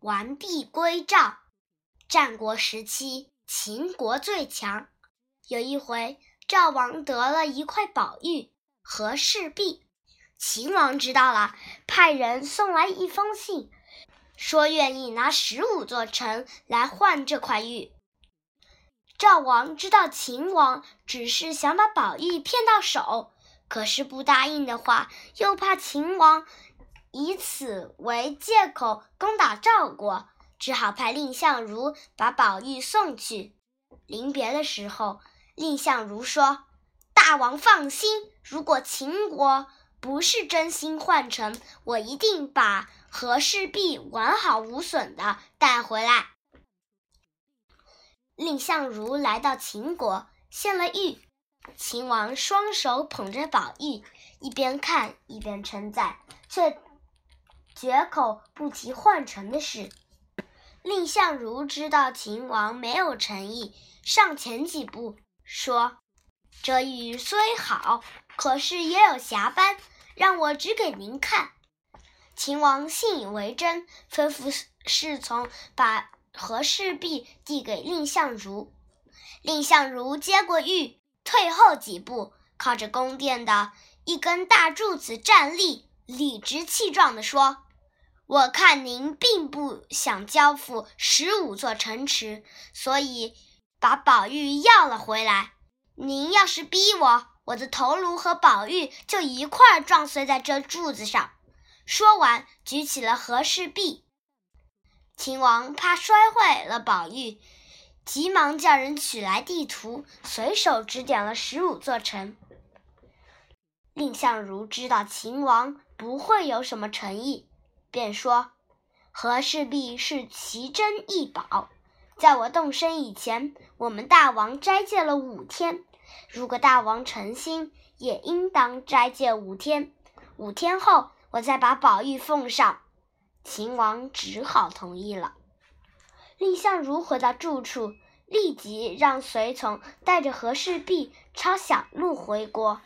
完璧归赵。战国时期，秦国最强。有一回，赵王得了一块宝玉——和氏璧。秦王知道了，派人送来一封信，说愿意拿十五座城来换这块玉。赵王知道秦王只是想把宝玉骗到手，可是不答应的话，又怕秦王以此为借口攻打赵国，只好派蔺相如把宝玉送去。临别的时候，蔺相如说：“大王放心，如果秦国……”不是真心换成，我一定把和氏璧完好无损的带回来。蔺相如来到秦国，献了玉。秦王双手捧着宝玉，一边看一边称赞，却绝口不提换成的事。蔺相如知道秦王没有诚意，上前几步说。这玉虽好，可是也有瑕斑，让我指给您看。秦王信以为真，吩咐侍从把和氏璧递给蔺相如。蔺相如接过玉，退后几步，靠着宫殿的一根大柱子站立，理直气壮地说：“我看您并不想交付十五座城池，所以把宝玉要了回来。”您要是逼我，我的头颅和宝玉就一块儿撞碎在这柱子上。说完，举起了和氏璧。秦王怕摔坏了宝玉，急忙叫人取来地图，随手指点了十五座城。蔺相如知道秦王不会有什么诚意，便说：“和氏璧是奇珍异宝，在我动身以前，我们大王斋戒了五天。”如果大王诚心，也应当斋戒五天。五天后，我再把宝玉奉上。秦王只好同意了。蔺相如回到住处，立即让随从带着和氏璧抄小路回国。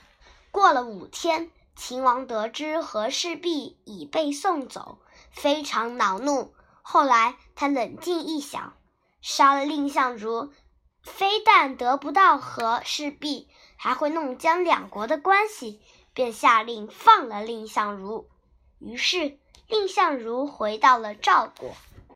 过了五天，秦王得知和氏璧已被送走，非常恼怒。后来他冷静一想，杀了蔺相如。非但得不到和氏璧，还会弄僵两国的关系，便下令放了蔺相如。于是，蔺相如回到了赵国。